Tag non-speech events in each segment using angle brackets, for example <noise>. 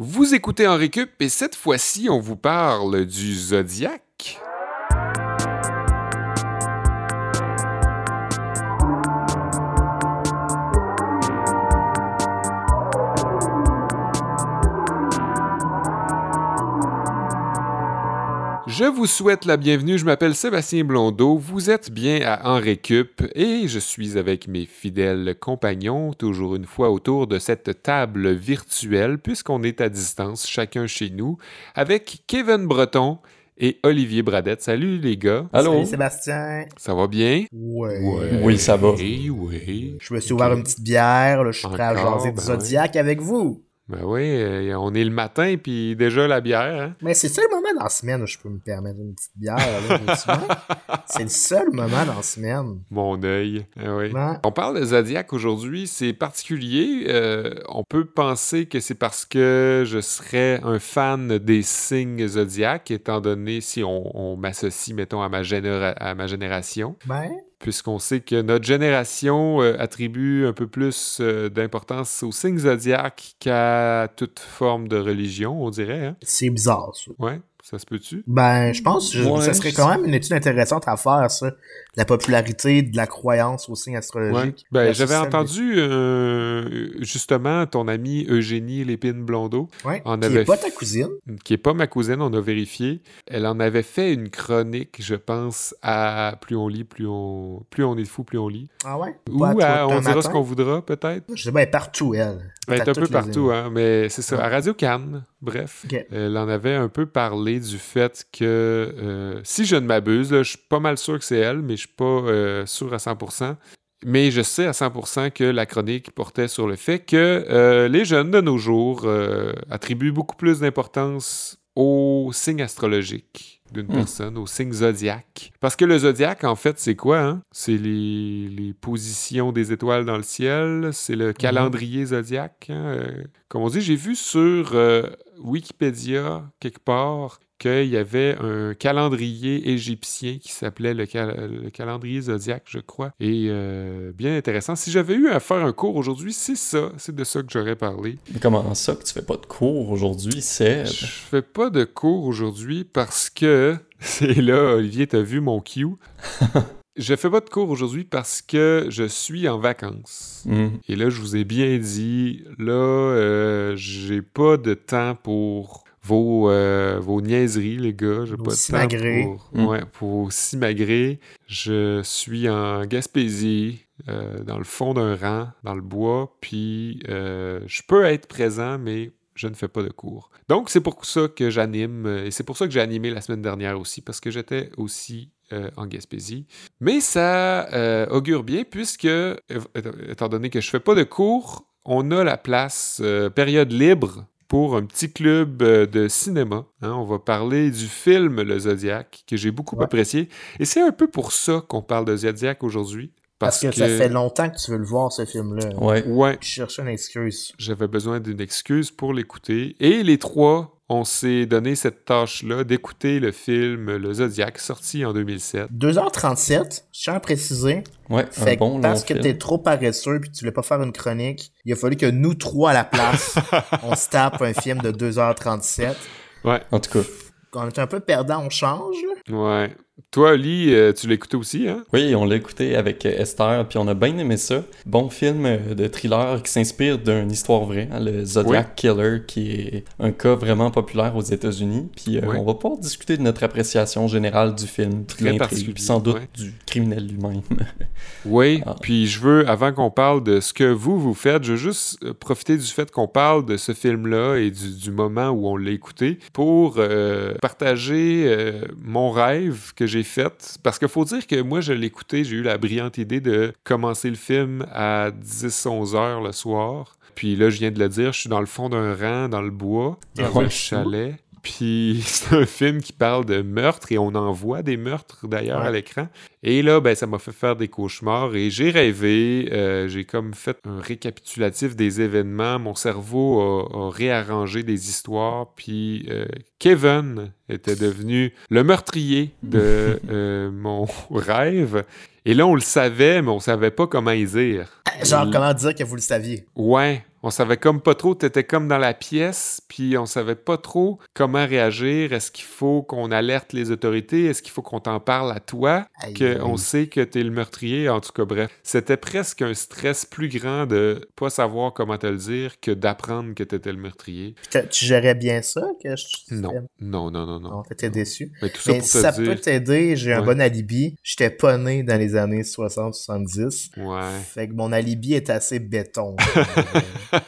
Vous écoutez en récup et cette fois-ci, on vous parle du zodiaque. Je vous souhaite la bienvenue, je m'appelle Sébastien Blondeau, vous êtes bien à En Récup et je suis avec mes fidèles compagnons, toujours une fois autour de cette table virtuelle, puisqu'on est à distance, chacun chez nous, avec Kevin Breton et Olivier Bradette. Salut les gars. Allô? Salut Sébastien. Ça va bien? Ouais. Oui, ça va. Oui, oui. Je me suis ouvert une petite bière, là, je suis prêt à jaser du ben Zodiac avec vous. Ben oui, euh, on est le matin, puis déjà la bière, hein? Mais c'est le seul moment dans la semaine où je peux me permettre une petite bière. <laughs> C'est le seul moment dans la semaine. Mon œil. Ah oui. On parle de Zodiac aujourd'hui, c'est particulier. Euh, on peut penser que c'est parce que je serais un fan des signes Zodiac, étant donné si on, on m'associe, mettons, à ma, à ma génération. Ben, Puisqu'on sait que notre génération euh, attribue un peu plus euh, d'importance aux signes Zodiac qu'à toute forme de religion, on dirait. Hein? c'est bizarre, ça. Ouais, ça se peut-tu? Ben, je pense que Ouais, ça serait quand même une étude intéressante à faire, ça. La popularité de la croyance aux signes Ouais. Ben, j'avais entendu euh, justement ton amie Eugénie Lépine Blondeau, des- Ouais. en Qui avait est pas ta cousine. qui est pas ma cousine, on a vérifié. Elle en avait fait une chronique, je pense, à plus on lit, plus on plus on est fou, plus on lit. Ah ouais? Ou à on dira ce qu'on voudra, peut-être. Je sais pas, elle est partout, elle. Elle est un peu partout, hein, mais c'est ça. Ouais. À Radio Cannes, bref, elle en avait un peu parlé du fait que, euh, si je ne m'abuse, je suis pas mal sûr que c'est elle, mais je suis pas euh, sûr à 100%. Mais je sais à 100% que la chronique portait sur le fait que euh, les jeunes de nos jours attribuent beaucoup plus d'importance aux signes astrologiques d'une Hmm. personne, aux signes zodiaques. Parce que le zodiaque, en fait, c'est quoi? Hein? C'est les, les positions des étoiles dans le ciel, c'est le calendrier zodiaque. hein, euh, comme on dit, j'ai vu sur euh, Wikipédia, quelque part, qu'il y avait un calendrier égyptien qui s'appelait le, cal- le calendrier zodiaque, je crois. Et euh, bien intéressant. Si j'avais eu à faire un cours aujourd'hui, c'est ça. C'est de ça que j'aurais parlé. Mais comment ça que tu fais pas de cours aujourd'hui, Seb? Je fais pas de cours aujourd'hui parce que <laughs> c'est là, Olivier, t'as vu mon cue. <laughs> je fais pas de cours aujourd'hui parce que je suis en vacances. Hmm. Et là, je vous ai bien dit, là, euh, j'ai pas de temps pour vos, euh, vos niaiseries, les gars. J'ai pas de temps pour, Mm. ouais, pour. Je suis en Gaspésie, euh, dans le fond d'un rang, dans le bois, puis euh, je peux être présent, mais je ne fais pas de cours. Donc, c'est pour ça que j'anime, et c'est pour ça que j'ai animé la semaine dernière aussi, parce que j'étais aussi euh, en Gaspésie. Mais ça euh, augure bien, puisque, euh, étant donné que je fais pas de cours, on a la place, euh, période libre, pour un petit club euh, de cinéma. hein. On va parler du film Le Zodiac, que j'ai beaucoup Ouais. apprécié. Et c'est un peu pour ça qu'on parle de Zodiac aujourd'hui. Parce, que, ça fait longtemps que tu veux le voir, ce film-là. Ouais. Ouais, Je cherchais une excuse. j'avais besoin d'une excuse pour l'écouter. Et les trois, on s'est donné cette tâche-là d'écouter le film Le Zodiac, sorti en 2007. 2h37, je tiens à préciser. Ouais, Fait un que bon long parce que t'es trop paresseux puis tu voulais pas faire une chronique, il a fallu que nous trois à la place, <laughs> on se tape un film de 2h37. Ouais, En tout cas, Quand on est un peu perdant, on change. ouais. Toi, Oli, euh, tu l'écoutais aussi, hein? oui, on l'a écouté avec euh, Esther, puis on a bien aimé ça. Bon film euh, de thriller qui s'inspire d'une histoire vraie, hein, le Zodiac Killer, qui est un cas vraiment populaire aux États-Unis. Puis euh, Ouais. on va pouvoir discuter de notre appréciation générale du film, Très particulier, puis sans doute du criminel lui-même. <laughs> Oui, Ah. puis je veux, avant qu'on parle de ce que vous, vous faites, je veux juste profiter du fait qu'on parle de ce film-là et du, du moment où on l'a écouté pour euh, partager mon rêve que j'ai fait. Parce qu'il faut dire que moi, je écouté, j'ai eu la brillante idée de commencer le film à 10-11 heures le soir. Puis là, je viens de le dire, je suis dans le fond d'un rang, dans le bois, dans un chalet. Puis <laughs> c'est un film qui parle de meurtre et on en voit des meurtres d'ailleurs à l'écran. Et là, ben, ça m'a fait faire des cauchemars et j'ai rêvé. euh, j'ai comme fait un récapitulatif des événements. Mon cerveau a, a réarrangé des histoires. Puis euh, Kevin était devenu le meurtrier de <laughs> euh, mon <laughs> rêve. Et là, on le savait, mais on savait pas comment y dire. Genre, comment dire que vous le saviez? Ouais, on savait comme pas trop, t'étais comme dans la pièce, puis on savait pas trop comment réagir. Est-ce qu'il faut qu'on alerte les autorités? Est-ce qu'il faut qu'on t'en parle à toi? Qu'on sait que t'es le meurtrier? En tout cas, bref. C'était presque un stress plus grand de pas savoir comment te le dire que d'apprendre que t'étais le meurtrier. Tu gérais bien ça? Que je... Non, non, non, non, non. Non, t'étais déçu. Mais tout ça Mais pour si te ça dire... peut t'aider, j'ai un bon alibi. J'étais pas né dans les années 60-70. Ouais. Fait que mon alibi est assez béton. <laughs> <laughs>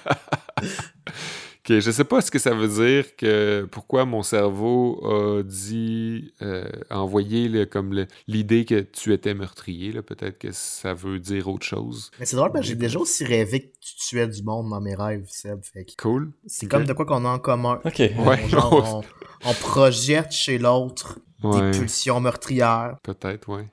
Ok, je sais pas ce que ça veut dire que pourquoi mon cerveau a dit euh, a envoyé le- comme l'idée que tu étais meurtrier là. peut-être que ça veut dire autre chose. Mais c'est drôle parce que j'ai déjà aussi rêvé que tu tuais du monde dans mes rêves, Seb. Fait que Cool. c'est comme de quoi qu'on a en commun. Ok. Ouais. On, genre, <laughs> on, on projette chez l'autre Ouais. des pulsions meurtrières. Peut-être, ouais.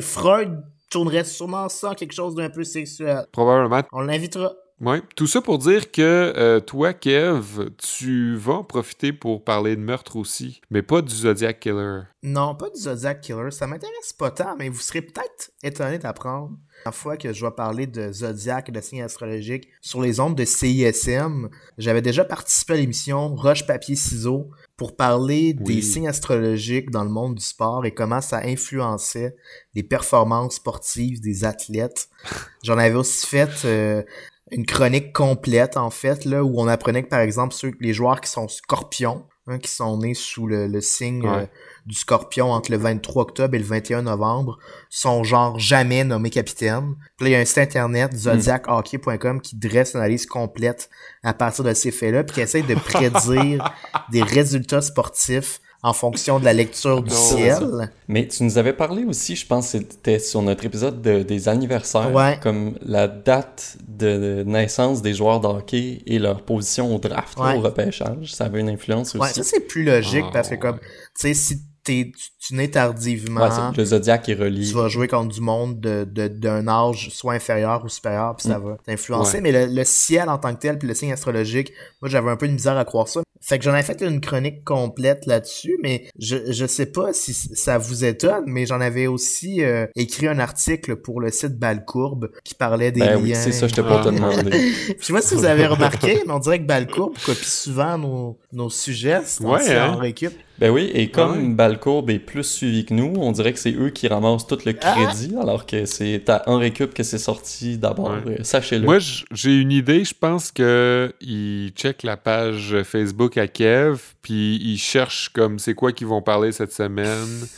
Freud tournerait sûrement ça en quelque chose d'un peu sexuel. Probablement. On l'invitera. Ouais. Tout ça pour dire que euh, toi, Kev, tu vas en profiter pour parler de meurtre aussi, mais pas du Zodiac Killer. Non, pas du Zodiac Killer. Ça m'intéresse pas tant, mais vous serez peut-être étonné d'apprendre la fois que je vais parler de Zodiac et de signes astrologiques sur les ondes de CISM. J'avais déjà participé à l'émission Roche, Papier, Ciseaux pour parler Oui. des signes astrologiques dans le monde du sport et comment ça influençait les performances sportives des athlètes. <laughs> J'en avais aussi fait euh, une chronique complète, en fait, là, où on apprenait que, par exemple, ceux, les joueurs qui sont scorpions, hein, qui sont nés sous le, le signe Ouais. euh, du scorpion entre le 23 octobre et le 21 novembre, sont genre jamais nommés capitaine. Puis là, il y a un site internet, zodiachockey.com, qui dresse une analyse complète à partir de ces faits-là, puis qui essaie de prédire <laughs> des résultats sportifs en fonction de la lecture du ciel. Mais tu nous avais parlé aussi, je pense que c'était sur notre épisode de- des anniversaires, Ouais. comme la date de naissance des joueurs de hockey et leur position au draft, là, Ouais. au repêchage. Ça avait une influence Ouais, aussi. ça c'est plus logique Ah, parce que comme, ouais. tu sais, si tu, tu nais tardivement, Ouais, le zodiaque est relié. tu vas jouer contre du monde de, de- d'un âge soit inférieur ou supérieur, puis ça va t'influencer. Ouais. Mais le, le ciel en tant que tel, puis le signe astrologique, moi j'avais un peu de misère à croire ça. Fait que j'en ai fait une chronique complète là-dessus, mais je, je sais pas si ça vous étonne, mais j'en avais aussi euh, écrit un article pour le site Balcourbe qui parlait des Ben liens. oui, c'est ça, je t'ai pas te demandé. <laughs> Je sais pas si vous avez remarqué, mais on dirait que Balcourbe copie souvent nos, nos sujets. C'est Ouais, hein? récup. Ben oui, et comme Ah ouais. Balcourbe est plus suivi que nous, on dirait que c'est eux qui ramassent tout le crédit, alors que c'est à un récup que c'est sorti d'abord. Ouais. Euh, Sachez-le. Moi, j'ai une idée. Je pense que il check la page Facebook à Kev, puis il cherche comme c'est quoi qu'ils vont parler cette semaine. <laughs>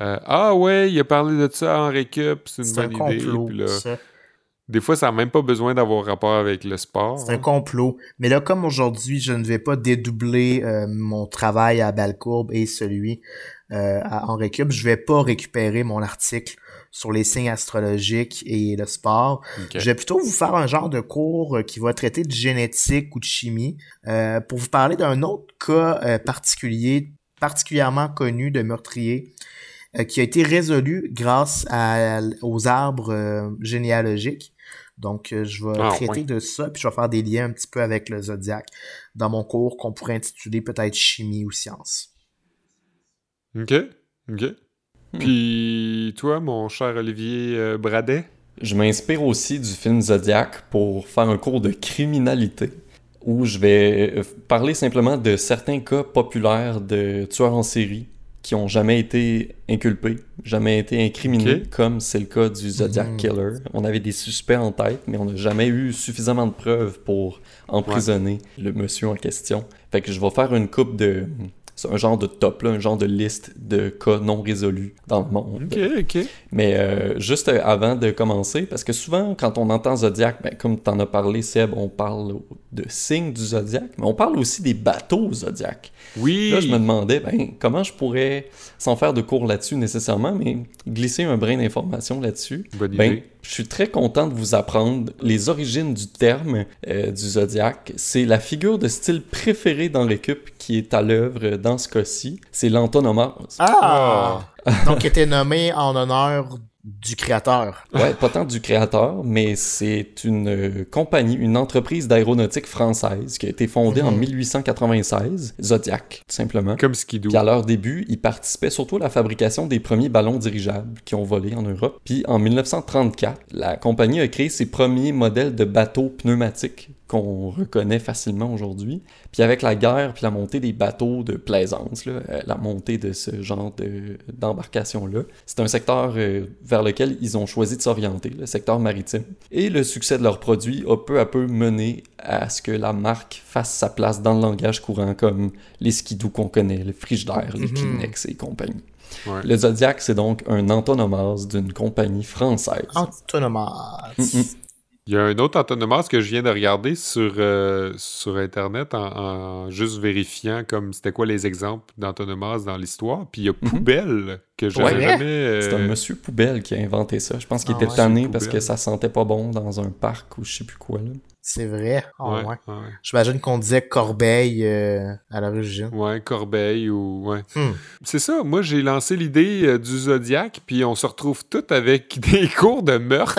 Euh, ah ouais, il a parlé de ça en récup, c'est une C'est un bonne idée. complot, Puis là, ça. Des fois, ça n'a même pas besoin d'avoir rapport avec le sport. C'est un complot. Mais là, comme aujourd'hui, je ne vais pas dédoubler euh, mon travail à Balcourbe et celui euh, à, en récup, je vais pas récupérer mon article sur les signes astrologiques et le sport. Je vais plutôt vous faire un genre de cours euh, qui va traiter de génétique ou de chimie euh, pour vous parler d'un autre cas euh, particulier, particulièrement connu de meurtrier euh, qui a été résolu grâce à- aux arbres euh, généalogiques. Donc, euh, je vais Ah, traiter de ça, puis je vais faire des liens un petit peu avec le zodiaque dans mon cours qu'on pourrait intituler peut-être chimie ou science. OK. OK. Puis toi, mon cher Olivier euh, Bradet? Je m'inspire aussi du film Zodiac pour faire un cours de criminalité où je vais euh, parler simplement de certains cas populaires de tueurs en série qui ont jamais été inculpés, jamais été incriminés, comme c'est le cas du Zodiac Mhm. Killer. On avait des suspects en tête, mais on n'a jamais eu suffisamment de preuves pour emprisonner le monsieur en question. Fait que je vais faire une coupe de... C'est un genre de top, là, un genre de liste de cas non résolus dans le monde. OK, OK. Mais euh, juste euh, avant de commencer, parce que souvent, quand on entend Zodiac, ben, comme tu en as parlé, Seb, on parle de signes du Zodiac, mais on parle aussi des bateaux Zodiac. Oui. Là, je me demandais ben, comment je pourrais, sans faire de cours là-dessus nécessairement, mais glisser un brin d'information là-dessus. Bonne Ben, idée. Je suis très content de vous apprendre les origines du terme euh, du zodiaque. C'est la figure de style préférée dans l'équipe qui est à l'œuvre dans ce cas-ci. C'est l'antonomase. Ah! Donc, il était nommé en honneur du créateur. Ouais, pas tant du créateur, mais c'est une euh, compagnie, une entreprise d'aéronautique française qui a été fondée en Mhm. 1896, Zodiac, tout simplement. Comme Skidoo. Puis à leur début, ils participaient surtout à la fabrication des premiers ballons dirigeables qui ont volé en Europe. Puis en 1934, la compagnie a créé ses premiers modèles de bateaux pneumatiques qu'on reconnaît facilement aujourd'hui. Puis avec la guerre, puis la montée des bateaux de plaisance, là, euh, la montée de ce genre d'embarcation-là, c'est un secteur euh, vers lequel ils ont choisi de s'orienter, le secteur maritime. Et le succès de leurs produits a peu à peu mené à ce que la marque fasse sa place dans le langage courant, comme les skidoo qu'on connaît, le frigidaire, les mhm. Kleenex et compagnie. Le Zodiac, c'est donc un antonomase d'une compagnie française. Antonomase. Mm, mm. Il y a un autre antonomase que je viens de regarder sur, euh, sur Internet en, juste vérifiant comme c'était quoi les exemples d'antonomase dans l'histoire. Puis il y a mhm. Poubelle que je n'avais jamais. Euh, c'est un monsieur Poubelle qui a inventé ça. Je pense qu'il ah était tanné parce que ça sentait pas bon dans un parc ou je sais plus quoi. Là. C'est vrai. Oh, ouais, J'imagine qu'on disait Corbeil euh, à l'origine. Ouais, Corbeil ou. Ouais. Hmm. C'est ça. Moi, j'ai lancé l'idée euh, du Zodiac, puis on se retrouve tout avec <laughs> des cours de meurtre.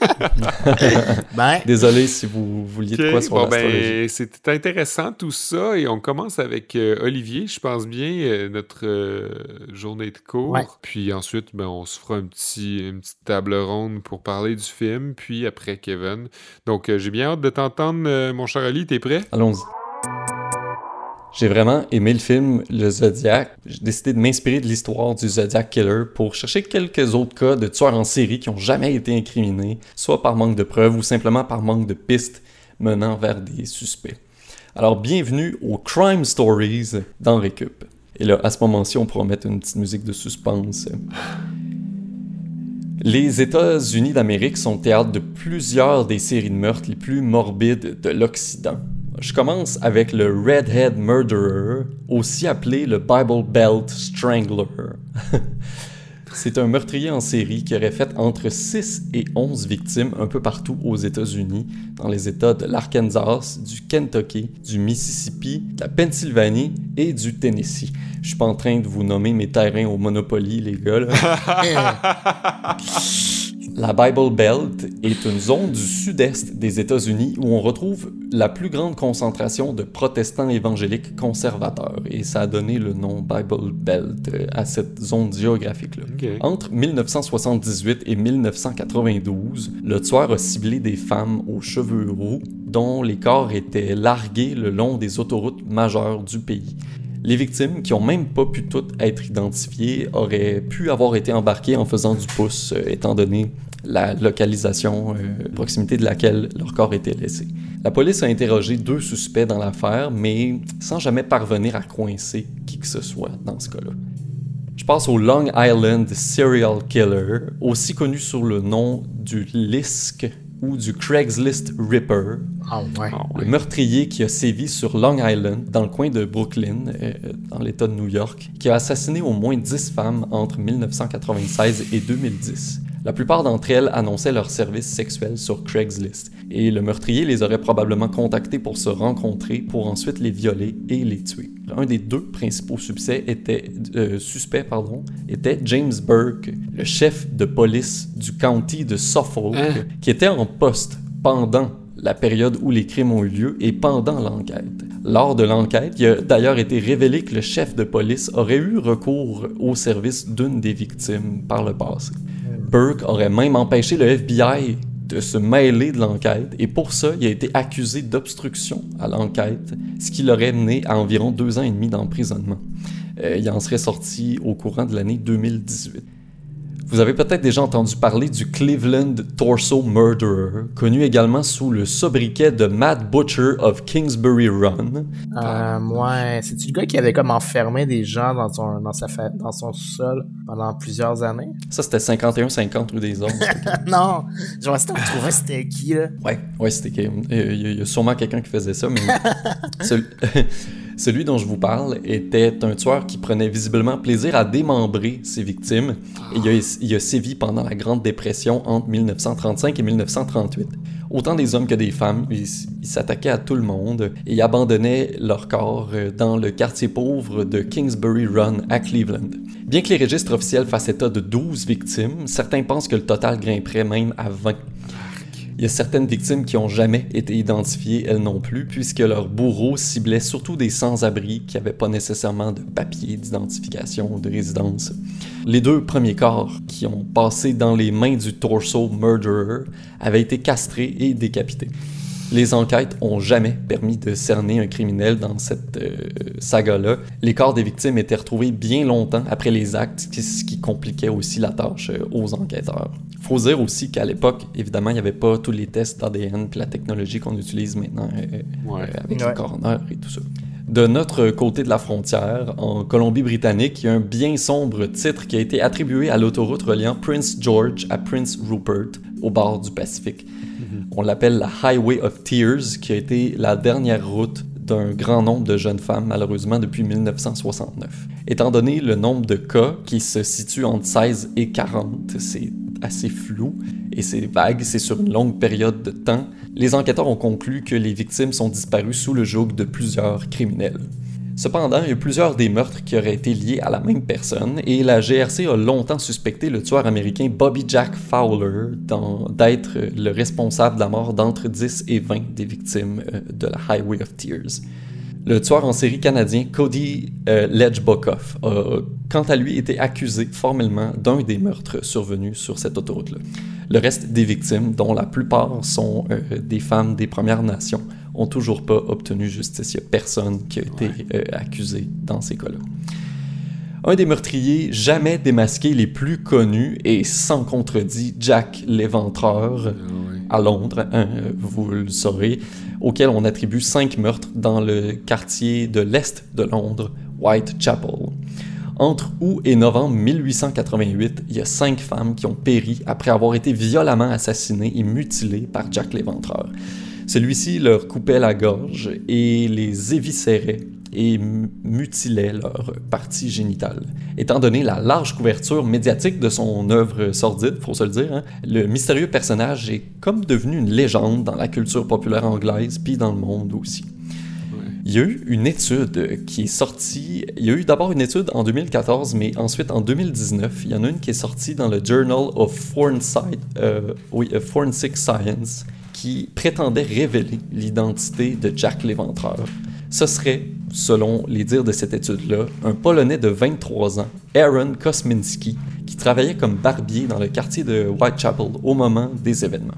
<laughs> ben... Désolé si vous vouliez de quoi sur bon, ben, C'est intéressant tout ça, et on commence avec euh, Olivier, je pense bien, notre journée de cours. Puis ensuite, ben, on se fera un petit, une petite table ronde pour parler du film, puis après Kevin. Donc, j'ai bien hâte de t'entendre, euh, mon cher Ali. T'es prêt? Allons-y. J'ai vraiment aimé le film Le Zodiac. J'ai décidé de m'inspirer de l'histoire du Zodiac Killer pour chercher quelques autres cas de tueurs en série qui ont jamais été incriminés, soit par manque de preuves ou simplement par manque de pistes menant vers des suspects. Alors bienvenue aux Crime Stories dans Récup. Et là, à ce moment-ci, on pourra mettre une petite musique de suspense. Les États-Unis d'Amérique sont théâtre de plusieurs des séries de meurtres les plus morbides de l'Occident. Je commence avec le Redhead Murderer, aussi appelé le Bible Belt Strangler. <laughs> C'est un meurtrier en série qui aurait fait entre 6 et 11 victimes un peu partout aux États-Unis, dans les États de l'Arkansas, du Kentucky, du Mississippi, de la Pennsylvanie et du Tennessee. Je suis pas en train de vous nommer mes terrains au Monopoly, les gars. <laughs> <laughs> La Bible Belt est une zone du sud-est des États-Unis où on retrouve la plus grande concentration de protestants évangéliques conservateurs et ça a donné le nom Bible Belt à cette zone géographique-là. Entre 1978 et 1992, le tueur a ciblé des femmes aux cheveux roux dont les corps étaient largués le long des autoroutes majeures du pays. Les victimes, qui ont même pas pu toutes être identifiées, auraient pu avoir été embarquées en faisant du pouce, euh, étant donné la localisation, euh, proximité de laquelle leur corps était laissé. La police a interrogé deux suspects dans l'affaire, mais sans jamais parvenir à coincer qui que ce soit dans ce cas-là. Je passe au Long Island Serial Killer, aussi connu sous le nom du LISC ou du Craigslist Ripper. Ah, ah, le meurtrier qui a sévi sur Long Island, dans le coin de Brooklyn, euh, dans l'État de New York, qui a assassiné au moins 10 femmes entre 1996 et 2010. La plupart d'entre elles annonçaient leur service sexuel sur Craigslist, et le meurtrier les aurait probablement contactées pour se rencontrer, pour ensuite les violer et les tuer. Un des deux principaux suspects était, euh, suspects pardon, était James Burke, le chef de police du county de Suffolk, hein? qui était en poste pendant la période où les crimes ont eu lieu et pendant l'enquête. Lors de l'enquête, il a d'ailleurs été révélé que le chef de police aurait eu recours au service d'une des victimes par le passé. Burke aurait même empêché le FBI de se mêler de l'enquête et pour ça, il a été accusé d'obstruction à l'enquête, ce qui l'aurait mené à environ deux ans et demi d'emprisonnement. Euh, il en serait sorti au courant de l'année 2018. Vous avez peut-être déjà entendu parler du Cleveland Torso Murderer, connu également sous le sobriquet de Mad Butcher of Kingsbury Run. Euh, ouais, c'est-tu le gars qui avait comme enfermé des gens dans son, dans sa dans son sol pendant plusieurs années? Ça, c'était 51-50 ou des autres. <laughs> non! Je vais essayer de trouver c'était qui, là. Ouais, ouais, c'était qui? Il y, a sûrement quelqu'un qui faisait ça, mais... <laughs> Celui dont je vous parle était un tueur qui prenait visiblement plaisir à démembrer ses victimes et il a, il a sévi pendant la Grande Dépression entre 1935 et 1938. Autant des hommes que des femmes, il, s'attaquait à tout le monde et il abandonnait leur corps euh, dans le quartier pauvre de Kingsbury Run à Cleveland. Bien que les registres officiels fassent état de 12 victimes, certains pensent que le total grimperait même à 20. Il y a certaines victimes qui n'ont jamais été identifiées, elles non plus, puisque leurs bourreaux ciblaient surtout des sans-abri qui n'avaient pas nécessairement de papier d'identification ou de résidence. Les deux premiers corps qui ont passé dans les mains du torso murderer avaient été castrés et décapités. Les enquêtes ont jamais permis de cerner un criminel dans cette euh, saga-là. Les corps des victimes étaient retrouvés bien longtemps après les actes, ce qui compliquait aussi la tâche euh, aux enquêteurs. Faut dire aussi qu'à l'époque, évidemment, il n'y avait pas tous les tests d'ADN et la technologie qu'on utilise maintenant euh, avec les coroners et tout ça. De notre côté de la frontière, en Colombie-Britannique, il y a un bien sombre titre qui a été attribué à l'autoroute reliant Prince George à Prince Rupert, au bord du Pacifique. Mhm. On l'appelle la Highway of Tears, qui a été la dernière route d'un grand nombre de jeunes femmes, malheureusement, depuis 1969. Étant donné le nombre de cas qui se situent entre 16 et 40, c'est assez flou et c'est vague, c'est sur une longue période de temps, les enquêteurs ont conclu que les victimes sont disparues sous le joug de plusieurs criminels. Cependant, il y a plusieurs des meurtres qui auraient été liés à la même personne et la GRC a longtemps suspecté le tueur américain Bobby Jack Fowler d'être le responsable de la mort d'entre 10 et 20 des victimes euh, de la Highway of Tears. Le tueur en série canadien Cody euh, Ledgebokoff a quant à lui été accusé formellement d'un des meurtres survenus sur cette autoroute-là. Le reste des victimes, dont la plupart sont euh, des femmes des Premières Nations, ont toujours pas obtenu justice. Il n'y a personne qui a été euh, accusé dans ces cas-là. Un des meurtriers jamais démasqués les plus connus et sans contredit Jack l'Éventreur ah à Londres, hein, vous le saurez, auquel on attribue cinq meurtres dans le quartier de l'Est de Londres, Whitechapel. Entre août et novembre 1888, il y a cinq femmes qui ont péri après avoir été violemment assassinées et mutilées par Jack l'Éventreur. Celui-ci leur coupait la gorge et les éviscérait et mutilait leur partie génitale. Étant donné la large couverture médiatique de son œuvre sordide, faut se le dire, hein, le mystérieux personnage est comme devenu une légende dans la culture populaire anglaise puis dans le monde aussi. Il y a eu une étude qui est sortie. Il y a eu d'abord une étude en 2014, mais ensuite en 2019, il y en a une qui est sortie dans le Journal of Forensic, euh, oui, euh, Forensic Science qui prétendait révéler l'identité de Jack l'Éventreur. Ce serait, selon les dires de cette étude-là, un Polonais de 23 ans, Aaron Kosminski, qui travaillait comme barbier dans le quartier de Whitechapel au moment des événements.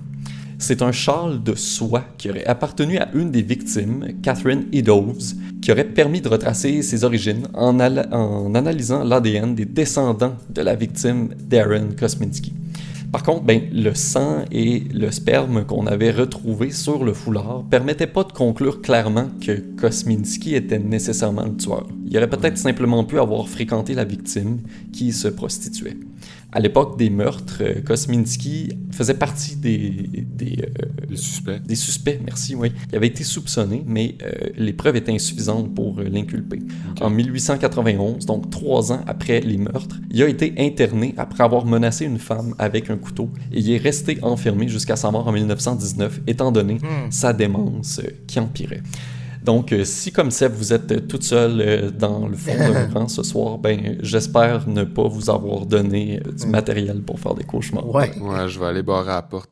C'est un châle de soie qui aurait appartenu à une des victimes, Catherine Eddowes, qui aurait permis de retracer ses origines en, en analysant l'ADN des descendants de la victime Darren Kosminski. Par contre, ben, le sang et le sperme qu'on avait retrouvé sur le foulard permettaient pas de conclure clairement que Kosminski était nécessairement le tueur. Il aurait peut-être simplement pu avoir fréquenté la victime qui se prostituait à l'époque des meurtres, euh, Kosminski faisait partie des, des, euh, suspects. Des suspects, merci, oui. Il avait été soupçonné, mais euh, les preuves étaient insuffisantes pour l'inculper. En 1891, donc trois ans après les meurtres, il a été interné après avoir menacé une femme avec un couteau et il est resté enfermé jusqu'à sa mort en 1919, étant donné hmm. sa démence qui empirait. Donc, euh, si comme ça, vous êtes euh, toute seule euh, dans le fond d'un <laughs> rang ce soir, ben, j'espère ne pas vous avoir donné du matériel pour faire des cauchemars. Ouais. Ouais, je vais aller barrer à la porte.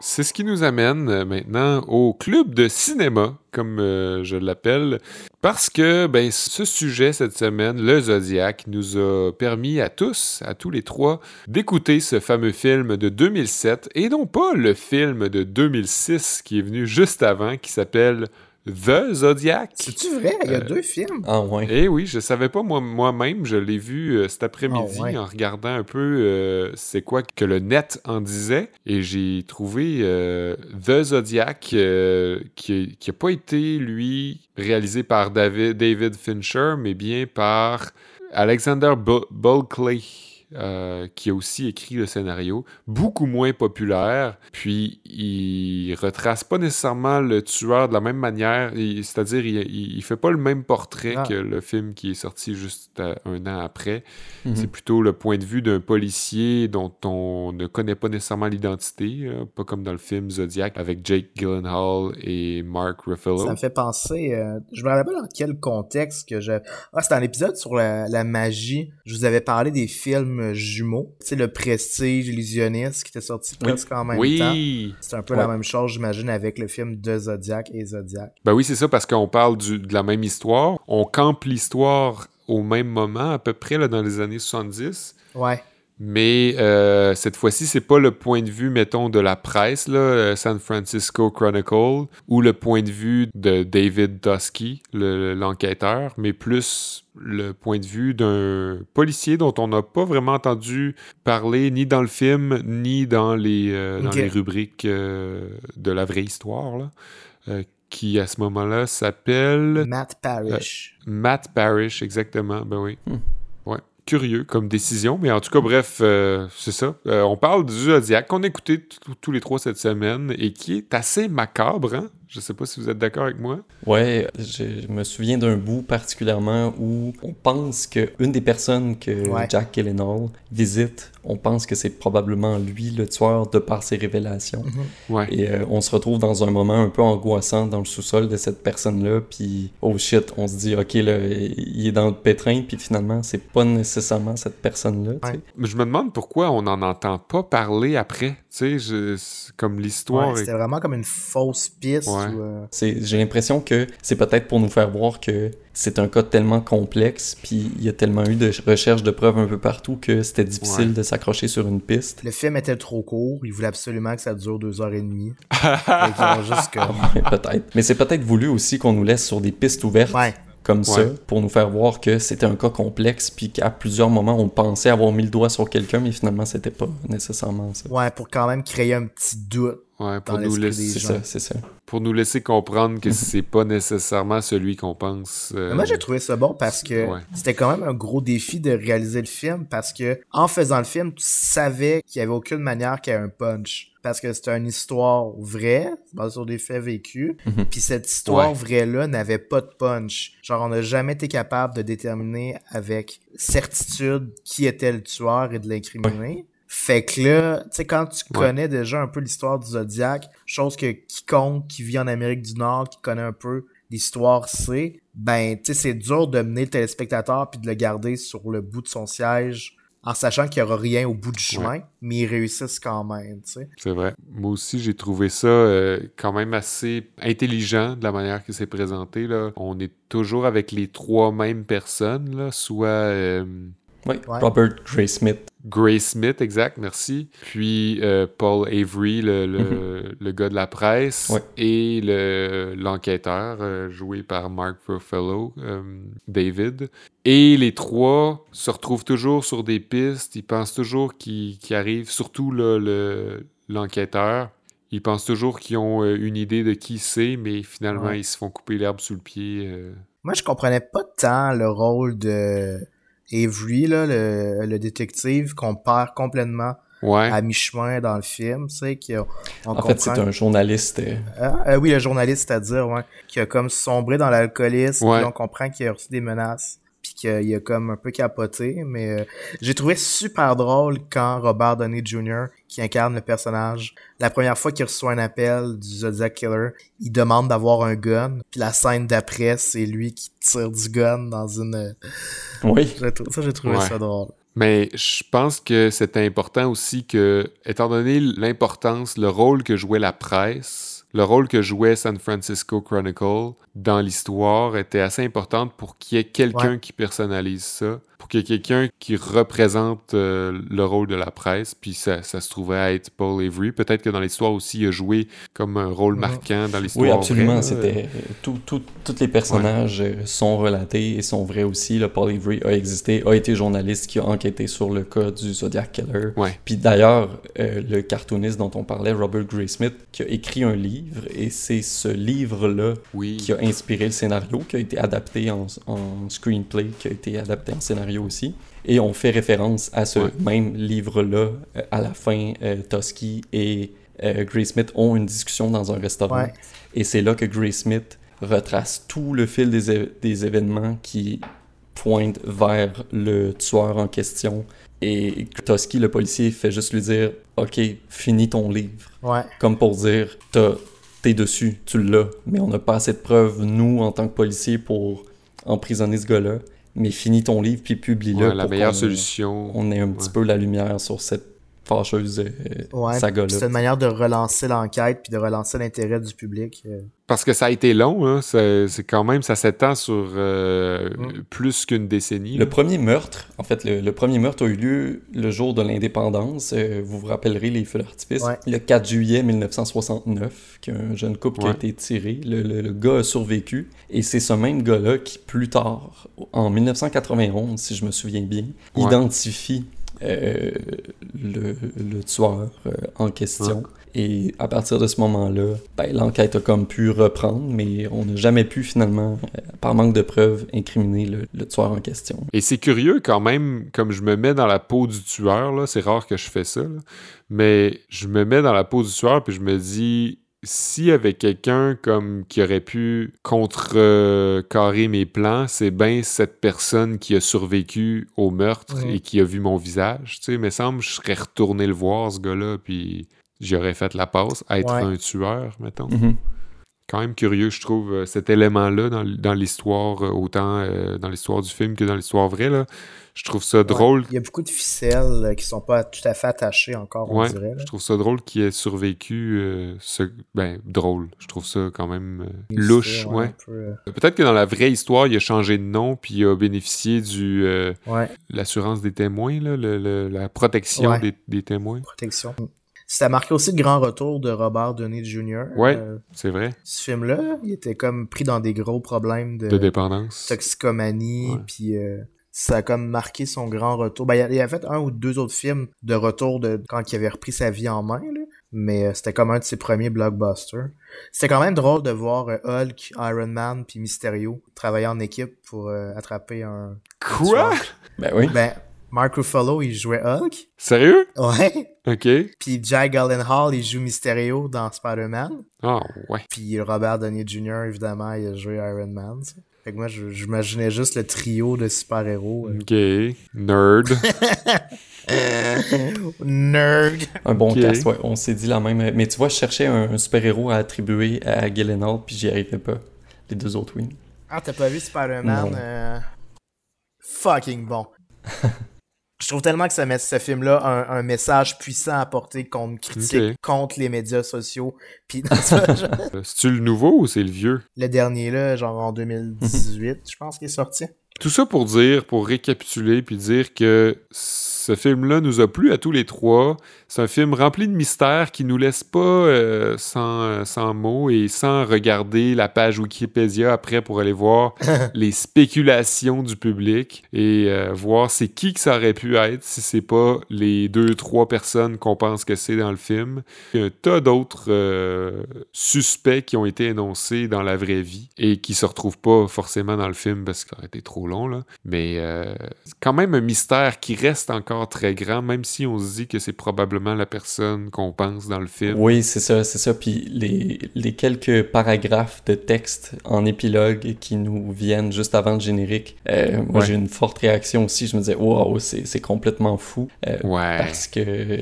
C'est ce qui nous amène euh, maintenant au club de cinéma, comme euh, je l'appelle, parce que ben, ce sujet cette semaine, le Zodiac, nous a permis à tous, à tous les trois, d'écouter ce fameux film de 2007 et non pas le film de 2006 qui est venu juste avant, qui s'appelle The Zodiac. C'est-tu vrai? Il y a euh, deux films. Ah ouais. Eh oui, je savais pas moi-même. je l'ai vu euh, cet après-midi ah, en regardant un peu euh, c'est quoi que le net en disait. Et j'ai trouvé The Zodiac qui, qui a pas été, lui, réalisé par David, David Fincher, mais bien par Alexander Bulkley. Euh, qui a aussi écrit le scénario, beaucoup moins populaire, puis il retrace pas nécessairement le tueur de la même manière, c'est-à-dire il, il, fait pas le même portrait ah. que le film qui est sorti juste euh, un an après. Mhm. C'est plutôt le point de vue d'un policier dont on ne connaît pas nécessairement l'identité, pas comme dans le film Zodiac avec Jake Gyllenhaal et Mark Ruffalo. Ça me fait penser, euh, je me rappelle pas dans quel contexte que je... Ah, c'était un épisode sur la, la magie. Je vous avais parlé des films jumeaux. Tu sais, le Prestige Illusionniste qui était sorti presque en même oui. temps. C'est un peu la même chose, j'imagine, avec le film de Zodiac et Zodiac. Ben oui, c'est ça, parce qu'on parle de la même histoire. On campe l'histoire au même moment, à peu près, là, dans les années 70. Ouais. Mais euh, cette fois-ci, c'est pas le point de vue, mettons, de la presse, là, euh, San Francisco Chronicle, ou le point de vue de David Dusky, l'enquêteur, mais plus le point de vue d'un policier dont on n'a pas vraiment entendu parler ni dans le film, ni dans les, euh, dans les rubriques de la vraie histoire, là, qui à ce moment-là s'appelle... Matt Parrish. Matt Parrish, exactement, ben oui. Hmm curieux comme décision, mais en tout cas, bref, euh, c'est ça. Euh, on parle du Zodiac qu'on a écouté tous les trois cette semaine et qui est assez macabre, hein? Je sais pas si vous êtes d'accord avec moi. Ouais, je me souviens d'un bout particulièrement où on pense que une des personnes que Jack Gyllenhaal visite, on pense que c'est probablement lui le tueur de par ses révélations. Mhm. ouais. Et euh, on se retrouve dans un moment un peu angoissant dans le sous-sol de cette personne-là, puis oh shit, on se dit ok là, il est dans le pétrin, puis finalement c'est pas nécessairement cette personne-là. Mais je me demande pourquoi on n'en entend pas parler après. Tu sais, comme l'histoire. C'était vraiment comme une fausse piste. Euh, j'ai l'impression que c'est peut-être pour nous faire voir que c'est un cas tellement complexe, puis il y a tellement eu de recherches de preuves un peu partout que c'était difficile de s'accrocher sur une piste. Le film était trop court, il voulait absolument que ça dure deux heures et demie. <laughs> juste peut-être. Mais c'est peut-être voulu aussi qu'on nous laisse sur des pistes ouvertes. Ouais comme ça pour nous faire voir que c'était un cas complexe puis qu'à plusieurs moments on pensait avoir mis le doigt sur quelqu'un mais finalement c'était pas nécessairement ça. Ouais, pour quand même créer un petit doute. Ouais, pour nous laisser c'est ça, c'est ça. Pour nous laisser comprendre que c'est pas nécessairement celui qu'on pense. Euh, moi j'ai trouvé ça bon parce que c'était quand même un gros défi de réaliser le film parce que en faisant le film, tu savais qu'il y avait aucune manière qu'il y ait un punch parce que c'est une histoire vraie, basée sur des faits vécus. Mhm. Puis cette histoire vraie-là n'avait pas de punch. Genre, on n'a jamais été capable de déterminer avec certitude qui était le tueur et de l'incriminer. Fait que là, tu sais, quand tu connais déjà un peu l'histoire du Zodiac, chose que quiconque qui vit en Amérique du Nord, qui connaît un peu l'histoire sait, ben, tu sais, c'est dur de mener le téléspectateur puis de le garder sur le bout de son siège en sachant qu'il n'y aura rien au bout du chemin, mais ils réussissent quand même, tu sais. C'est vrai. Moi aussi, j'ai trouvé ça euh, quand même assez intelligent de la manière que c'est présenté, là. On est toujours avec les trois mêmes personnes, là, soit... Euh, oui, Robert Gray Smith. Gray Smith, exact, merci. Puis euh, Paul Avery, le, le, le, gars de la presse, et l'enquêteur, euh, joué par Mark Ruffalo, euh, David. Et les trois se retrouvent toujours sur des pistes. Ils pensent toujours qu'ils arrivent, surtout l'enquêteur. ils pensent toujours qu'ils ont une idée de qui c'est, mais finalement, ils se font couper l'herbe sous le pied. Moi, je comprenais pas tant le rôle de Avery, là, le, détective, qu'on perd complètement à mi-chemin dans le film, tu sais, qui En fait, c'est un journaliste. Euh. Ah, euh, oui, le journaliste, c'est-à-dire, ouais, qui a comme sombré dans l'alcoolisme, on comprend qu'il a reçu des menaces qu'il a comme un peu capoté, mais euh, j'ai trouvé super drôle quand Robert Downey Jr., qui incarne le personnage, la première fois qu'il reçoit un appel du Zodiac Killer, il demande d'avoir un gun, puis la scène d'après, c'est lui qui tire du gun dans une... Oui. Ça, j'ai trouvé ça drôle. Mais je pense que c'était important aussi que, étant donné l'importance, le rôle que jouait la presse, le rôle que jouait San Francisco Chronicle dans l'histoire était assez important pour qu'il y ait quelqu'un qui personnalise ça pour qu'il y ait quelqu'un qui représente euh, le rôle de la presse, puis ça, ça, se trouvait à être Paul Avery. Peut-être que dans l'histoire aussi, il a joué comme un rôle marquant dans l'histoire. Oui, absolument. C'était tout, tout, tous les personnages euh, sont relatés et sont vrais aussi. Le Paul Avery a existé, a été journaliste qui a enquêté sur le cas du Zodiac Killer. Puis d'ailleurs, euh, le cartooniste dont on parlait, Robert Graysmith, qui a écrit un livre, et c'est ce livre-là qui a inspiré le scénario, qui a été adapté en, en screenplay, qui a été adapté en scénario aussi. Et on fait référence à ce même livre-là euh, à la fin. Euh, Tosky et euh, Gray Smith ont une discussion dans un restaurant. Et c'est là que Gray Smith retrace tout le fil des, des, événements qui pointent vers le tueur en question. Et Tosky, le policier, fait juste lui dire Ok, finis ton livre. Comme pour dire T'es dessus, tu l'as, mais on n'a pas assez de preuves, nous, en tant que policiers, pour emprisonner ce gars-là mais finis ton livre puis publie-le. la meilleure solution. On ait un petit peu la lumière sur cette fâcheuse euh, Ouais, saga-là. C'est une manière de relancer l'enquête puis de relancer l'intérêt du public. euh. Parce que ça a été long, là. C'est c'est quand même, ça s'étend sur euh, Mm. plus qu'une décennie. Le premier meurtre, en fait, le, le premier meurtre a eu lieu le jour de l'indépendance. Euh, vous vous rappellerez les feux d'artifice. Ouais. Le 4 juillet 1969, qu'un jeune couple qui a été tiré. Le, le- le gars a survécu. Et c'est ce même gars-là qui, plus tard, en 1991, si je me souviens bien, Ouais. identifie euh, le, le tueur euh, en question. Et à partir de ce moment-là, ben, l'enquête a comme pu reprendre, mais on n'a jamais pu finalement, euh, par manque de preuves, incriminer le, le tueur en question. Et c'est curieux quand même, comme je me mets dans la peau du tueur, là, c'est rare que je fais ça, là, mais je me mets dans la peau du tueur puis je me dis, s'il y avait quelqu'un comme qui aurait pu contrecarrer mes plans, c'est bien cette personne qui a survécu au meurtre et qui a vu mon visage. Tu sais, il me semble que je serais retourné le voir, ce gars-là, puis j'aurais fait la passe, être Ouais. un tueur, mettons Mhm. Quand même curieux, je trouve, euh, cet élément-là dans, dans l'histoire, euh, autant euh, dans l'histoire du film que dans l'histoire vraie. Là. Je trouve ça drôle. Il y a beaucoup de ficelles euh, qui sont pas tout à fait attachées encore, on Ouais, dirait. là. je trouve ça drôle qu'il ait survécu. euh, ce... Ben, drôle. Je trouve ça quand même euh, louche. Ouais. peu, Peut-être que dans la vraie histoire, il a changé de nom puis il a bénéficié du l'assurance des témoins, là, le- le- la protection des, des témoins. protection. Ça a marqué aussi le grand retour de Robert Downey Jr. Ouais. Euh, C'est vrai. ce film-là, il était comme pris dans des gros problèmes de, De dépendance. toxicomanie, puis euh, ça a comme marqué son grand retour. Ben, il a- fait un ou deux autres films de retour de quand il avait repris sa vie en main, là. mais euh, c'était comme un de ses premiers blockbusters. C'était quand même drôle de voir euh, Hulk, Iron Man, puis Mysterio travailler en équipe pour euh, attraper un... Quoi? Ben oui. Ben, Mark Ruffalo, il jouait Hulk. Sérieux? Ouais. Ok. Puis Jack Gyllenhaal, il joue Mysterio dans Spider-Man. Ah, ouais. Puis Robert Downey Jr., évidemment, il a joué Iron Man. ça. Fait que moi, je- j'imaginais juste le trio de super-héros. euh. Ok. Nerd. <laughs> Nerd! Un bon cast, ouais. On s'est dit la même. Mais tu vois, je cherchais un, un super-héros à attribuer à Gyllenhaal, puis j'y arrivais pas. Les deux autres, oui. Ah, t'as pas vu Spider-Man? Euh, Fucking bon. <laughs> Je trouve tellement que ça met ce film-là un, un message puissant à porter contre critique, contre les médias sociaux. <laughs> Puis <laughs> C'est-tu le nouveau ou c'est le vieux? le dernier là, genre en 2018, je pense qu'il est sorti. Tout ça pour dire, pour récapituler, puis dire que ce film-là nous a plu à tous les trois. C'est un film rempli de mystères qui nous laisse pas euh, sans, sans mots et sans regarder la page Wikipédia après pour aller voir <laughs> les spéculations du public et euh, voir c'est qui que ça aurait pu être si c'est pas les deux, trois personnes qu'on pense que c'est dans le film. Il y a un tas d'autres euh, suspects qui ont été énoncés dans la vraie vie et qui se retrouvent pas forcément dans le film parce que ça aurait été trop long, là. Mais euh, c'est quand même un mystère qui reste encore très grand, même si on se dit que c'est probablement la personne qu'on pense dans le film. Oui, c'est ça, c'est ça. Puis les, les quelques paragraphes de texte en épilogue qui nous viennent juste avant le générique, euh, moi Ouais. j'ai une forte réaction aussi. Je me disais, wow, c'est c'est complètement fou. Euh, Ouais. Parce que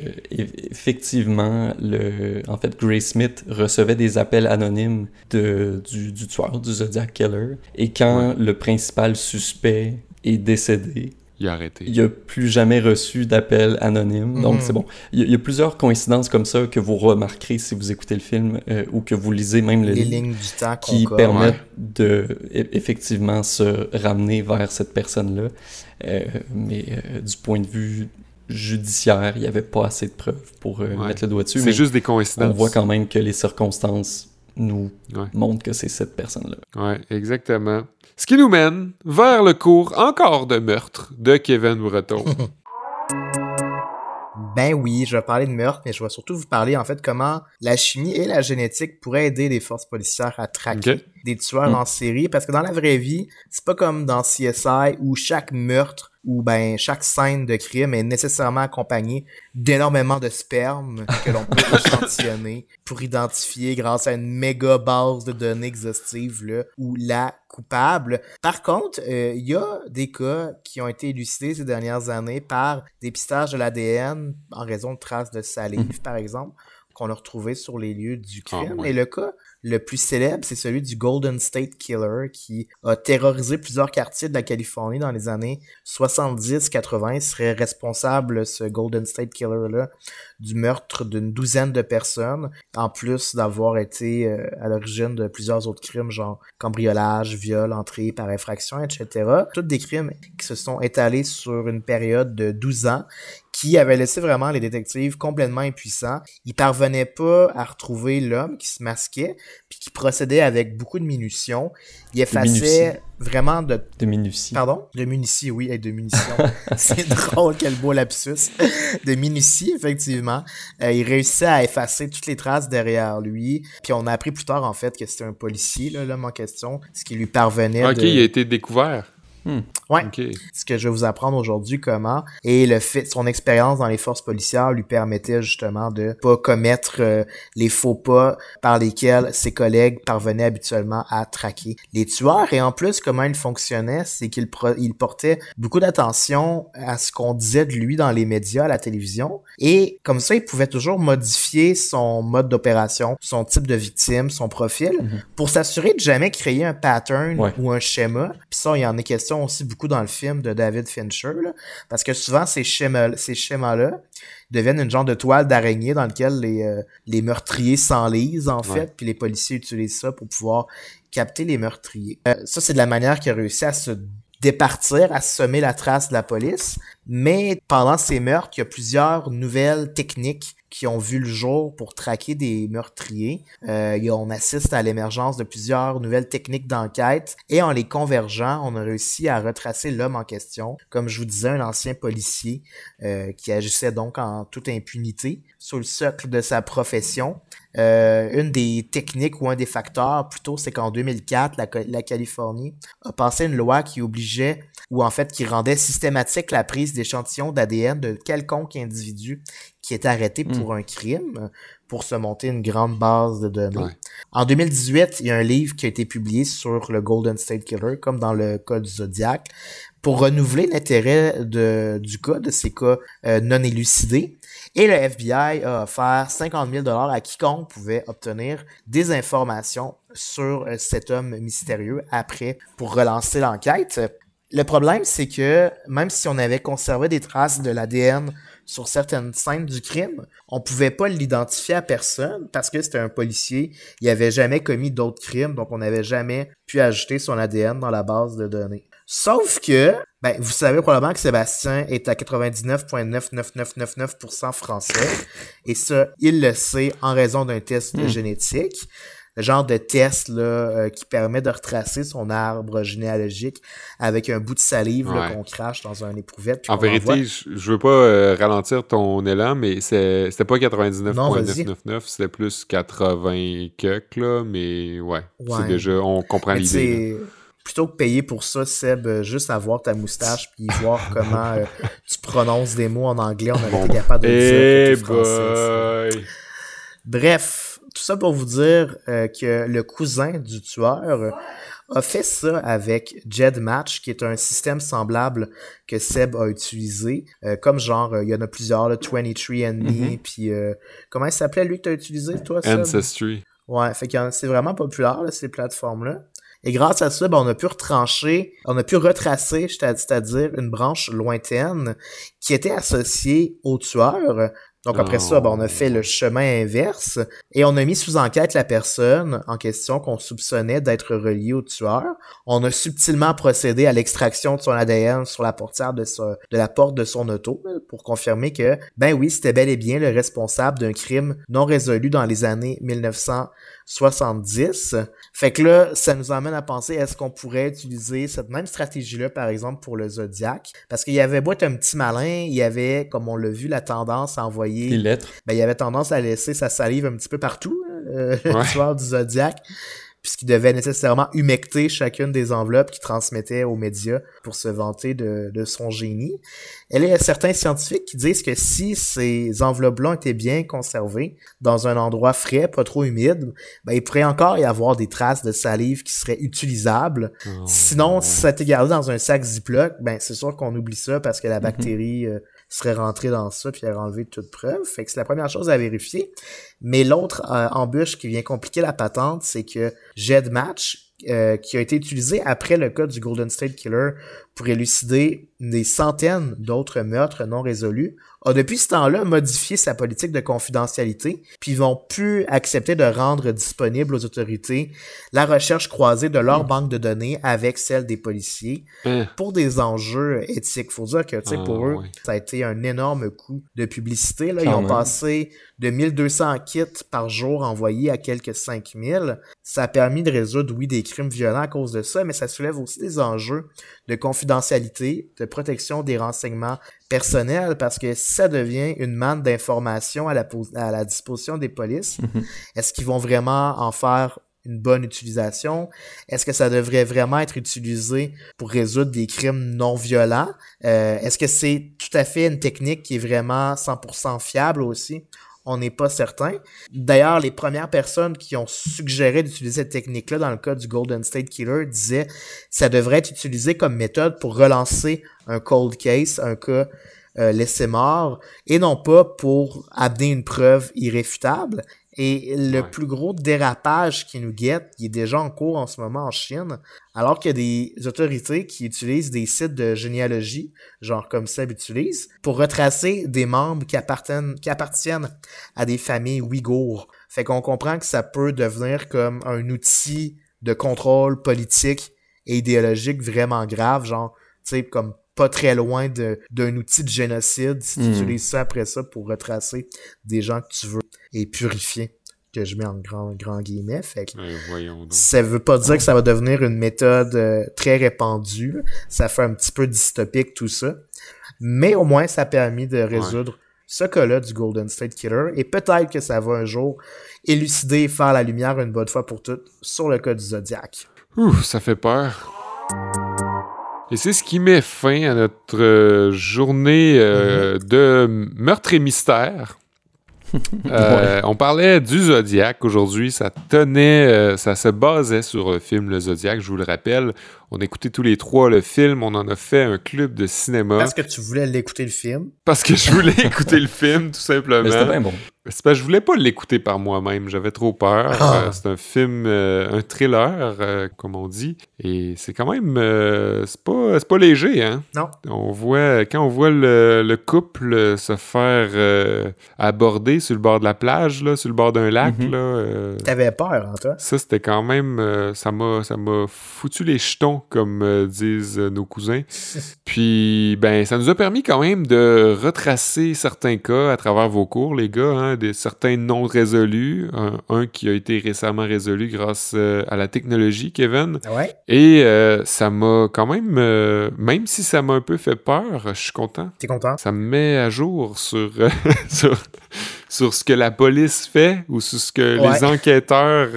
effectivement, le, en fait, Gray Smith recevait des appels anonymes de, du, du tueur, du Zodiac Killer. Et quand le principal suspect est décédé, Il a arrêté. il a plus jamais reçu d'appel anonyme. Donc Mhm. c'est bon. Il y, a, il y a plusieurs coïncidences comme ça que vous remarquerez si vous écoutez le film euh, ou que vous lisez même le Les livre lignes du temps qui permettent de e- effectivement se ramener vers cette personne-là. Euh, mais euh, du point de vue judiciaire, il n'y avait pas assez de preuves pour euh, Ouais. mettre le doigt dessus. C'est juste des on coïncidences. voit quand même que les circonstances nous Ouais. montrent que c'est cette personne-là. Ouais, exactement. Ce qui nous mène vers le cours encore de meurtre de Kevin Breton. <laughs> Ben oui, je vais parler de meurtre, mais je vais surtout vous parler en fait comment la chimie et la génétique pourraient aider les forces policières à traquer des tueurs Mm. en série. Parce que dans la vraie vie, c'est pas comme dans CSI où chaque meurtre ou ben chaque scène de crime est nécessairement accompagnée d'énormément de sperme que l'on peut <laughs> échantillonner pour identifier grâce à une méga base de données exhaustive là, ou la coupable. Par contre, euh, il y a des cas qui ont été élucidés ces dernières années par dépistage de l'ADN en raison de traces de salive, par exemple, qu'on a retrouvé sur les lieux du crime. Ah, ouais. Et le cas le plus célèbre, c'est celui du Golden State Killer qui a terrorisé plusieurs quartiers de la Californie dans les années 70-80. Il serait responsable, ce Golden State Killer-là, du meurtre d'une douzaine de personnes, en plus d'avoir été euh, à l'origine de plusieurs autres crimes, genre cambriolage, viol, entrée par infraction, etc. Toutes des crimes qui se sont étalés sur une période de 12 ans qui avait laissé vraiment les détectives complètement impuissants. Ils parvenaient pas à retrouver l'homme qui se masquait, puis qui procédait avec beaucoup de minution. Il effaçait vraiment de... De minutie. Pardon? De munitie, oui, et de munitions. <laughs> C'est drôle, quel beau lapsus. De minutie, effectivement. Euh, il réussissait à effacer toutes les traces derrière lui. Puis on a appris plus tard, en fait, que c'était un policier, l'homme en question, ce qui lui parvenait Ok, de... il a été découvert. Ouais. Ok. ce que je vais vous apprendre aujourd'hui comment et le fait son expérience dans les forces policières lui permettait justement de pas commettre euh, les faux pas par lesquels ses collègues parvenaient habituellement à traquer les tueurs et en plus comment il fonctionnait c'est qu'il pro- il portait beaucoup d'attention à ce qu'on disait de lui dans les médias à la télévision et comme ça il pouvait toujours modifier son mode d'opération son type de victime son profil pour s'assurer de jamais créer un pattern Ouais. ou un schéma. Puis ça, il y en est question aussi beaucoup dans le film de David Fincher, là, parce que souvent ces schémas, ces schémas-là deviennent une genre de toile d'araignée dans lequel les, euh, les meurtriers s'enlisent en fait, puis les policiers utilisent ça pour pouvoir capter les meurtriers. Euh, ça, c'est de la manière qu'il a réussi à se départir, à semer la trace de la police. Mais pendant ces meurtres, il y a plusieurs nouvelles techniques qui ont vu le jour pour traquer des meurtriers. Euh, on assiste à l'émergence de plusieurs nouvelles techniques d'enquête et en les convergeant, on a réussi à retracer l'homme en question. Comme je vous disais, un ancien policier euh, qui agissait donc en toute impunité sous le socle de sa profession. Euh, une des techniques ou un des facteurs, plutôt, c'est qu'en 2004, la, Co- la Californie a passé une loi qui obligeait, ou en fait qui rendait systématique la prise d'échantillons d'ADN de quelconque individu qui est arrêté pour un crime, pour se monter une grande base de données. Ouais. En 2018, il y a un livre qui a été publié sur le Golden State Killer, comme dans le cas du Zodiac, pour renouveler l'intérêt du cas, de ces cas euh, non élucidés. Et le FBI a offert 50 000 à quiconque pouvait obtenir des informations sur euh, cet homme mystérieux après pour relancer l'enquête. Le problème, c'est que même si on avait conservé des traces de l'ADN sur certaines scènes du crime, on pouvait pas l'identifier à personne parce que c'était un policier. Il avait jamais commis d'autres crimes, donc on n'avait jamais pu ajouter son ADN dans la base de données. Sauf que, ben, vous savez probablement que Sébastien est à 99,99999% français. Et ça, il le sait en raison d'un test Hmm. génétique. Le genre de test là, euh, qui permet de retracer son arbre généalogique avec un bout de salive Ouais. qu'on crache dans un éprouvette. En vérité, je, veux pas euh, ralentir ton élan, mais c'est- c'était pas Non, vas-y. 99.999, c'était plus 80 que là, mais ouais, Ouais. c'est déjà, on comprend l'idée. plutôt que payer pour ça, Seb, euh, juste avoir ta moustache puis voir comment euh, <laughs> tu prononces des mots en anglais, on aurait été capable de le dire Eh français, ça. boy! Bref, tout ça pour vous dire euh, que le cousin du tueur a fait ça avec Jed Match, qui est un système semblable que Seb a utilisé. Euh, comme genre, euh, il y en a plusieurs, là, 23andMe, Mhm. puis euh, comment il s'appelait lui que t'as utilisé, toi, Seb? Ancestry. Ouais, fait que c'est vraiment populaire, là, ces plateformes-là. Et grâce à ça, ben, on a pu retrancher, on a pu retracer, c'est- c'est-à-dire une branche lointaine qui était associée au tueur. Donc après ça, ben, on a fait le chemin inverse et on a mis sous enquête la personne en question qu'on soupçonnait d'être reliée au tueur. On a subtilement procédé à l'extraction de son ADN sur la portière de, de la porte de son auto là, pour confirmer que, ben oui, c'était bel et bien le responsable d'un crime non résolu dans les années 1970. Fait que là, ça nous amène à penser, est-ce qu'on pourrait utiliser cette même stratégie-là, par exemple, pour le Zodiac? Parce qu'il y avait beau être un petit malin, il y avait, comme on l'a vu, la tendance à envoyer Les lettres. ben, il avait tendance à laisser sa salive un petit peu partout, hein, euh, <laughs> Ouais. tueur du Zodiac, puisqu'il devait nécessairement humecter chacune des enveloppes qu'il transmettait aux médias pour se vanter de, de son génie. Et là, il y a certains scientifiques qui disent que si ces enveloppes-là étaient bien conservées dans un endroit frais, pas trop humide, ben, il pourrait encore y avoir des traces de salive qui seraient utilisables. Oh, Sinon, si ça a été gardé dans un sac Ziploc, ben c'est sûr qu'on oublie ça parce que la Mhm. bactérie euh, serait rentré dans ça puis aurait enlevé toute preuve. Fait que c'est la première chose à vérifier. Mais l'autre euh, embûche qui vient compliquer la patente, c'est que Jed Match, euh, qui a été utilisé après le cas du Golden State Killer pour élucider des centaines d'autres meurtres non résolus, a depuis ce temps-là modifié sa politique de confidentialité, puis ils vont plus accepter de rendre disponible aux autorités la recherche croisée de leur banque de données avec celle des policiers Hein. pour des enjeux éthiques. Faut dire que, tu sais, Ah, pour eux, ça a été un énorme coup de publicité. Là. Ils ont même. passé de 1200 kits par jour envoyés à quelques 5000. Ça a permis de résoudre, oui, des crimes violents à cause de ça, mais ça soulève aussi des enjeux de confidentialité, de protection des renseignements personnels, parce que si ça devient une manne d'informations à la, pos- à la disposition des polices, Mhm. est-ce qu'ils vont vraiment en faire une bonne utilisation? Est-ce que ça devrait vraiment être utilisé pour résoudre des crimes non violents? Euh, Est-ce que c'est tout à fait une technique qui est vraiment 100% fiable aussi? On n'est pas certain. D'ailleurs, les premières personnes qui ont suggéré d'utiliser cette technique-là dans le cas du Golden State Killer disaient que ça devrait être utilisé comme méthode pour relancer un cold case, un cas euh, laissé mort, et non pas pour amener une preuve irréfutable. Et le Ouais. plus gros dérapage qui nous guette, il est déjà en cours en ce moment en Chine, alors qu'il y a des autorités qui utilisent des sites de généalogie, genre comme Seb utilise, pour retracer des membres qui appartiennent, qui appartiennent à des familles ouïghours. Fait qu'on comprend que ça peut devenir comme un outil de contrôle politique et idéologique vraiment grave, genre, tu sais, comme pas très loin d'un outil de génocide si tu Hmm. utilises ça après ça pour retracer des gens que tu veux et purifier, que je mets en grand, grand guillemets. Fait que Euh, ça veut pas dire que ça va devenir une méthode euh, très répandue. Ça fait un petit peu dystopique tout ça. Mais au moins, ça a permis de résoudre ce cas-là du Golden State Killer. Et peut-être que ça va un jour élucider et faire la lumière une bonne fois pour toutes sur le cas du Zodiac. Ouh, ça fait peur. Et c'est ce qui met fin à notre euh, journée euh, de meurtre et mystère. <laughs> Euh, On parlait du Zodiac aujourd'hui. Ça tenait, euh, ça se basait sur le film Le Zodiac, je vous le rappelle. On a écouté tous les trois le film. On en a fait un club de cinéma. Parce que tu voulais l'écouter le film? Parce que je voulais <laughs> écouter le film, tout simplement. Mais c'était bien bon. C'est parce que je voulais pas l'écouter par moi-même, j'avais trop peur. Ah. Euh, c'est un film, euh, un thriller, euh, comme on dit, et c'est quand même, euh, c'est pas, c'est pas léger, hein. Non. On voit quand on voit le, le couple se faire euh, aborder sur le bord de la plage, là, sur le bord d'un lac, Mhm. là. euh, T'avais peur, hein, toi? ça, c'était quand même. euh, ça m'a ça m'a foutu les jetons, comme euh, disent euh, nos cousins. Puis, ben, ça nous a permis quand même de retracer certains cas à travers vos cours, les gars, hein, des, certains non résolus. Un, un qui a été récemment résolu grâce euh, à la technologie, Kevin. Ouais. Et ça m'a quand même. même si ça m'a un peu fait peur, je suis content. T'es content? Ça me met à jour sur, <laughs> sur, sur ce que la police fait ou sur ce que Ouais. les enquêteurs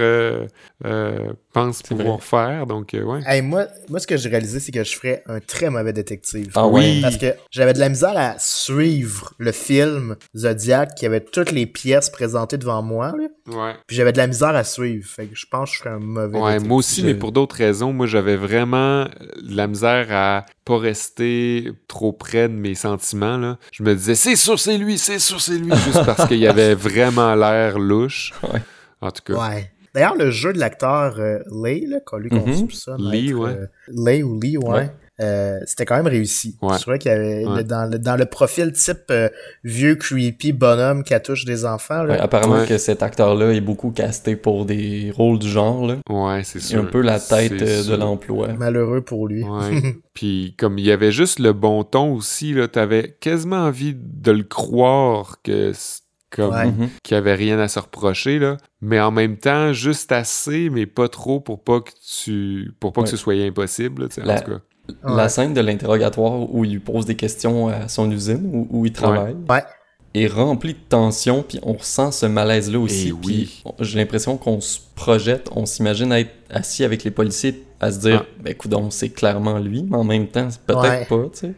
euh, euh, C'est pouvoir faire. Donc, euh, ouais. Hey, moi, moi, ce que j'ai réalisé, c'est que je ferais un très mauvais détective. Ah Oui. Parce que j'avais de la misère à suivre le film Zodiac qui avait toutes les pièces présentées devant moi. là. Ouais. Puis j'avais de la misère à suivre. Fait que je pense que je ferais un mauvais Ouais, détective. moi aussi, mais pour d'autres raisons. Moi, j'avais vraiment de la misère à pas rester trop près de mes sentiments. Là. Je me disais, c'est sûr, c'est lui, c'est sûr, c'est lui, juste parce qu'il avait <laughs> vraiment l'air louche. Ouais. En tout cas. Ouais. D'ailleurs, le jeu de l'acteur euh, Lay, là, qu'on lui Mhm. soupçonne Lee, être, ouais. euh, Lay ou Lee, ouais. Ouais. Euh, c'était quand même réussi. Ouais. C'est vrai qu'il y avait Ouais. le- dans, le, dans le profil type euh, vieux creepy bonhomme qui attouche des enfants. Là. Ouais, apparemment Ouais. que cet acteur-là est beaucoup casté pour des rôles du genre. Là. Ouais, c'est C'est sûr. un peu la tête euh, de l'emploi. Malheureux pour lui. Ouais. <laughs> Puis comme il y avait juste le bon ton aussi, là, t'avais quasiment envie de le croire que c'est comme Ouais. Mhm. qu'il y avait rien à se reprocher là, mais en même temps juste assez, mais pas trop pour pas que tu pour pas Ouais. que ce soit impossible. là, En La- tout cas. Ouais. La scène de l'interrogatoire où il lui pose des questions à son usine, où, où il travaille, Ouais. est remplie de tension, puis on ressent ce malaise-là aussi. Eh oui. on- J'ai l'impression qu'on se projette, on s'imagine être assis avec les policiers à se dire, Ah. ben écoute, c'est clairement lui, mais en même temps, c'est peut-être Ouais. pas, tu sais.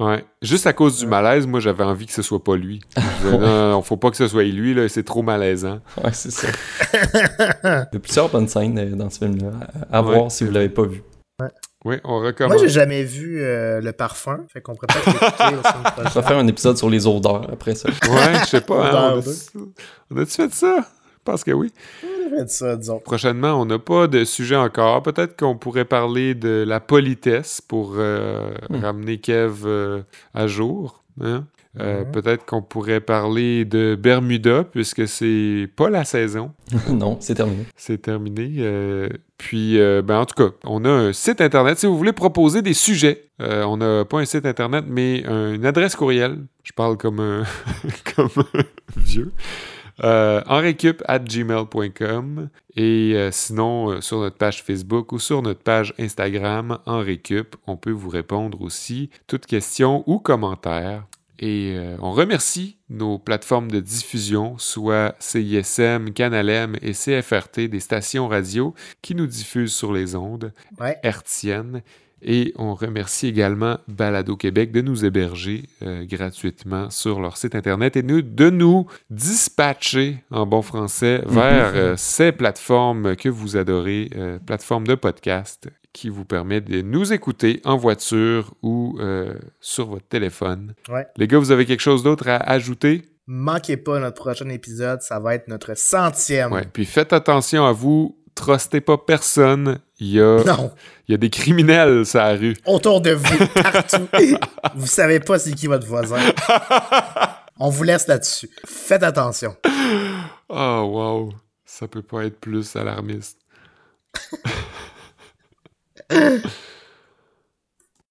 Ouais. Juste à cause du malaise, moi j'avais envie que ce soit pas lui. <laughs> Je disais, non, non, non, faut pas que ce soit lui là, c'est trop malaisant. Ouais, c'est ça. Il y a plusieurs bonnes scènes euh, dans ce film-là, à, à Ouais. voir si vous l'avez pas vu. Oui, on Moi, recommence. j'ai jamais vu euh, le parfum. Fait qu'on pourrait peut-être l'écouter On <laughs> va faire un épisode sur les odeurs après ça. Ouais, je sais pas. hein, on Odeur, a- on a-tu fait ça? Pense que oui. Ça. Prochainement, on n'a pas de sujet encore. Peut-être qu'on pourrait parler de la politesse pour euh, Hmm. ramener Kev euh, à jour. hein. Euh, Mhm. Peut-être qu'on pourrait parler de Bermuda, puisque c'est pas la saison. <laughs> non, c'est terminé. C'est terminé. euh, puis, euh, ben, en tout cas, on a un site internet. Si vous voulez proposer des sujets, on n'a pas un site internet, mais une adresse courriel. Je parle comme un, <laughs> comme un vieux. Euh, enrecup at gmail.com et euh, sinon euh, sur notre page Facebook ou sur notre page Instagram Enrecup, on peut vous répondre aussi toutes questions ou commentaires. Et euh, on remercie nos plateformes de diffusion, soit CISM, Canal M et CFRT, des stations radio qui nous diffusent sur les ondes Ouais. hertziennes. Et on remercie également Balado Québec de nous héberger euh, gratuitement sur leur site Internet et nous, de nous dispatcher en bon français vers euh, ces plateformes que vous adorez, euh, plateformes de podcast qui vous permettent de nous écouter en voiture ou euh, sur votre téléphone. Ouais. Les gars, vous avez quelque chose d'autre à ajouter? Manquez pas notre prochain épisode, ça va être notre centième. Ouais. Puis faites attention à vous, trustez pas personne. Il y a, Non, il y a des criminels sur la rue. autour de vous, partout. vous savez pas c'est qui votre voisin. On vous laisse là-dessus. Faites attention. Oh, wow. Ça peut pas être plus alarmiste. <laughs>